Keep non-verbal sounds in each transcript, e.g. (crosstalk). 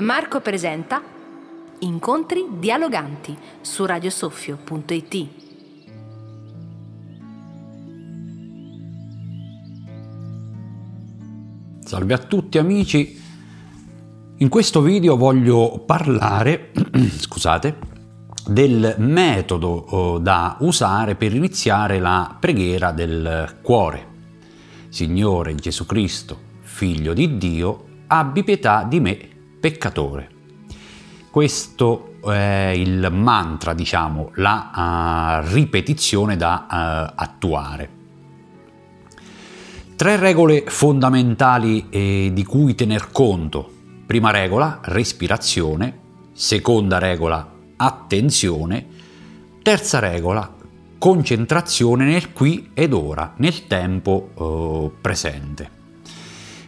Marco presenta Incontri dialoganti su radiosoffio.it. Salve a tutti amici, in questo video voglio parlare, (clears throat) scusate, del metodo oh, da usare per iniziare la preghiera del cuore. Signore Gesù Cristo, Figlio di Dio, abbi pietà di me, peccatore. Questo è il mantra, diciamo, la uh, ripetizione da uh, attuare. Tre regole fondamentali eh, di cui tener conto. Prima regola, respirazione. Seconda regola, attenzione. Terza regola, concentrazione nel qui ed ora, nel tempo eh, presente.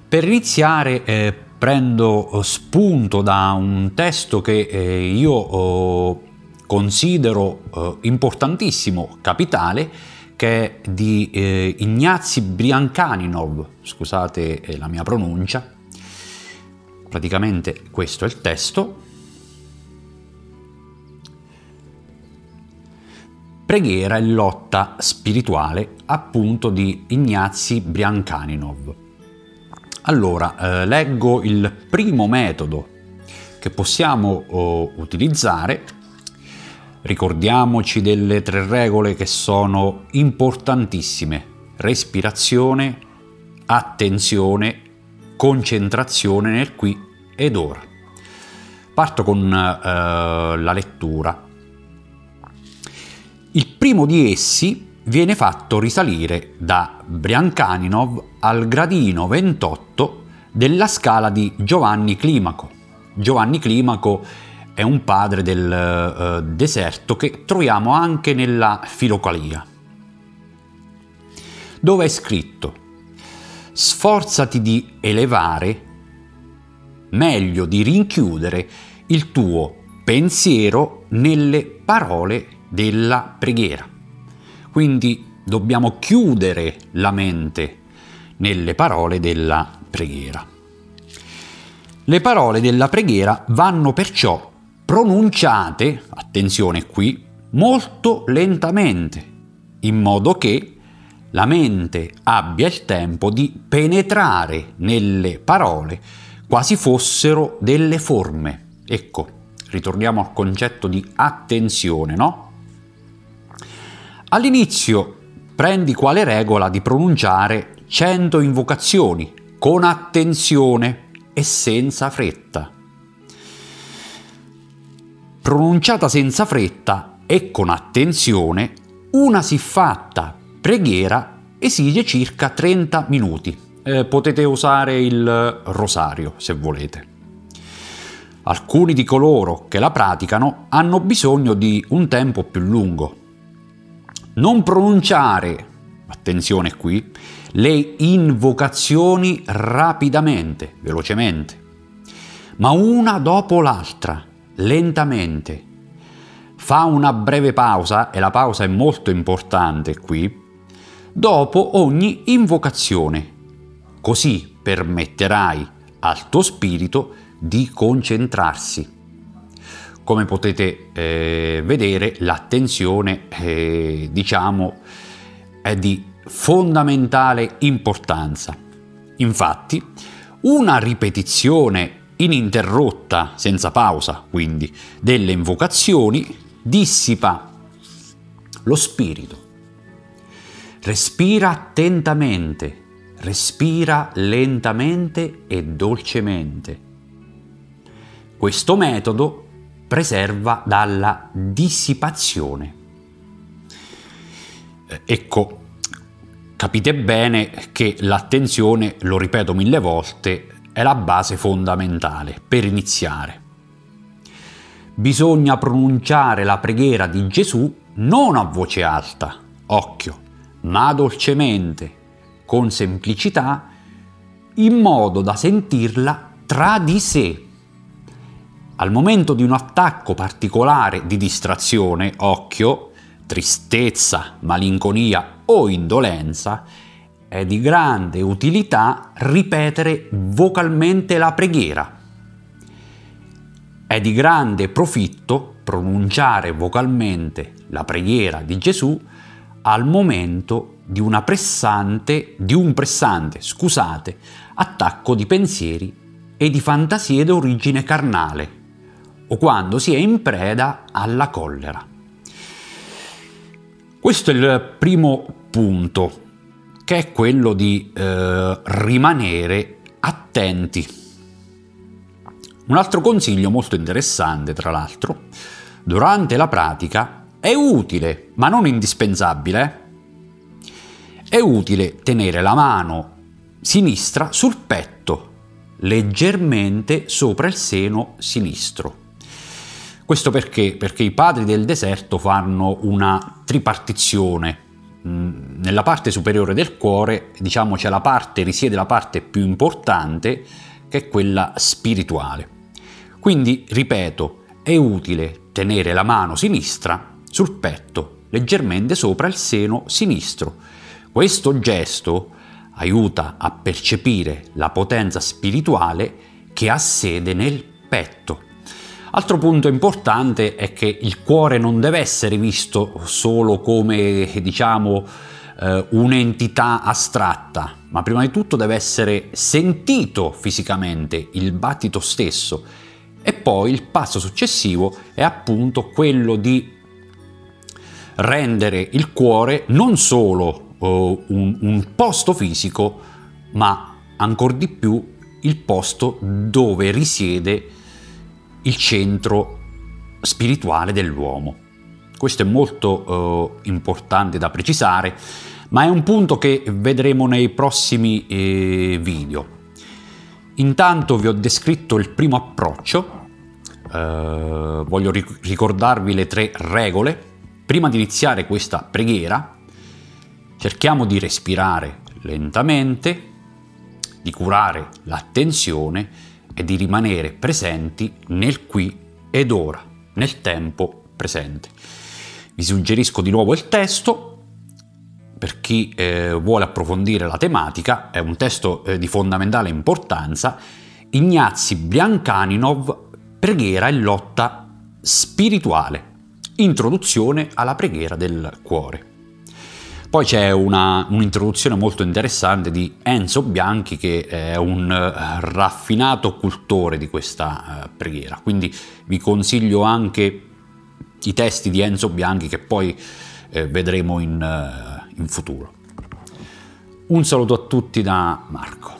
Per iniziare eh, prendo eh, spunto da un testo che eh, io oh, considero eh, importantissimo, capitale, che è di eh, Ignazi Briankaninov, scusate eh, la mia pronuncia. Praticamente questo è il testo. Preghiera e lotta spirituale, appunto di Ignazi Briankaninov. Allora, eh, leggo il primo metodo che possiamo oh, utilizzare. Ricordiamoci delle tre regole che sono importantissime. Respirazione, attenzione, concentrazione nel qui ed ora. Parto con eh, la lettura. Il primo di essi viene fatto risalire da Briankaninov al gradino 28 della scala di Giovanni Climaco. Giovanni Climaco è un padre del uh, deserto che troviamo anche nella Filocalia, dove è scritto sforzati di elevare, meglio di rinchiudere il tuo pensiero nelle parole della preghiera. Quindi dobbiamo chiudere la mente nelle parole della preghiera. Le parole della preghiera vanno perciò pronunciate, attenzione qui, molto lentamente, in modo che la mente abbia il tempo di penetrare nelle parole quasi fossero delle forme. Ecco, ritorniamo al concetto di attenzione, no? All'inizio prendi quale regola di pronunciare 100 invocazioni con attenzione e senza fretta. Pronunciata senza fretta e con attenzione, una siffatta preghiera esige circa 30 minuti. Eh, potete usare il rosario se volete. Alcuni di coloro che la praticano hanno bisogno di un tempo più lungo, non pronunciare, attenzione qui, le invocazioni rapidamente, velocemente, ma una dopo l'altra, lentamente. Fa una breve pausa, e la pausa è molto importante qui, dopo ogni invocazione. Così permetterai al tuo spirito di concentrarsi come potete eh, vedere l'attenzione eh, diciamo è di fondamentale importanza. Infatti, una ripetizione ininterrotta, senza pausa, quindi, delle invocazioni dissipa lo spirito. Respira attentamente, respira lentamente e dolcemente. Questo metodo preserva dalla dissipazione. Eh, ecco, capite bene che l'attenzione, lo ripeto mille volte, è la base fondamentale per iniziare. Bisogna pronunciare la preghiera di Gesù non a voce alta, occhio, ma dolcemente, con semplicità, in modo da sentirla tra di sé al momento di un attacco particolare di distrazione, occhio, tristezza, malinconia o indolenza, è di grande utilità ripetere vocalmente la preghiera. È di grande profitto pronunciare vocalmente la preghiera di Gesù al momento di, pressante, di un pressante, scusate, attacco di pensieri e di fantasie d'origine carnale, o quando si è in preda alla collera. Questo è il primo punto, che è quello di eh, rimanere attenti. Un altro consiglio molto interessante, tra l'altro, durante la pratica è utile, ma non indispensabile, eh? è utile tenere la mano sinistra sul petto, leggermente sopra il seno sinistro. Questo perché? Perché i padri del deserto fanno una tripartizione. Mm, nella parte superiore del cuore, diciamo, c'è la parte, risiede la parte più importante, che è quella spirituale. Quindi, ripeto, è utile tenere la mano sinistra sul petto, leggermente sopra il seno sinistro. Questo gesto aiuta a percepire la potenza spirituale che ha sede nel petto. Altro punto importante è che il cuore non deve essere visto solo come, diciamo, eh, un'entità astratta, ma prima di tutto deve essere sentito fisicamente il battito stesso. E poi il passo successivo è appunto quello di rendere il cuore non solo uh, un, un posto fisico, ma ancora di più il posto dove risiede il centro spirituale dell'uomo. Questo è molto uh, importante da precisare, ma è un punto che vedremo nei prossimi eh, video. Intanto vi ho descritto il primo approccio, uh, voglio ricordarvi le tre regole. Prima di iniziare questa preghiera, Cerchiamo di respirare lentamente, di curare l'attenzione e di rimanere presenti nel qui ed ora, nel tempo presente. Vi suggerisco di nuovo il testo per chi eh, vuole approfondire la tematica, è un testo eh, di fondamentale importanza, Ignazi Biancaninov, Preghiera e lotta spirituale, introduzione alla preghiera del cuore. Poi c'è una, un'introduzione molto interessante di Enzo Bianchi che è un uh, raffinato cultore di questa uh, preghiera, quindi vi consiglio anche i testi di Enzo Bianchi che poi uh, vedremo in, in futuro. Un saluto a tutti da Marco.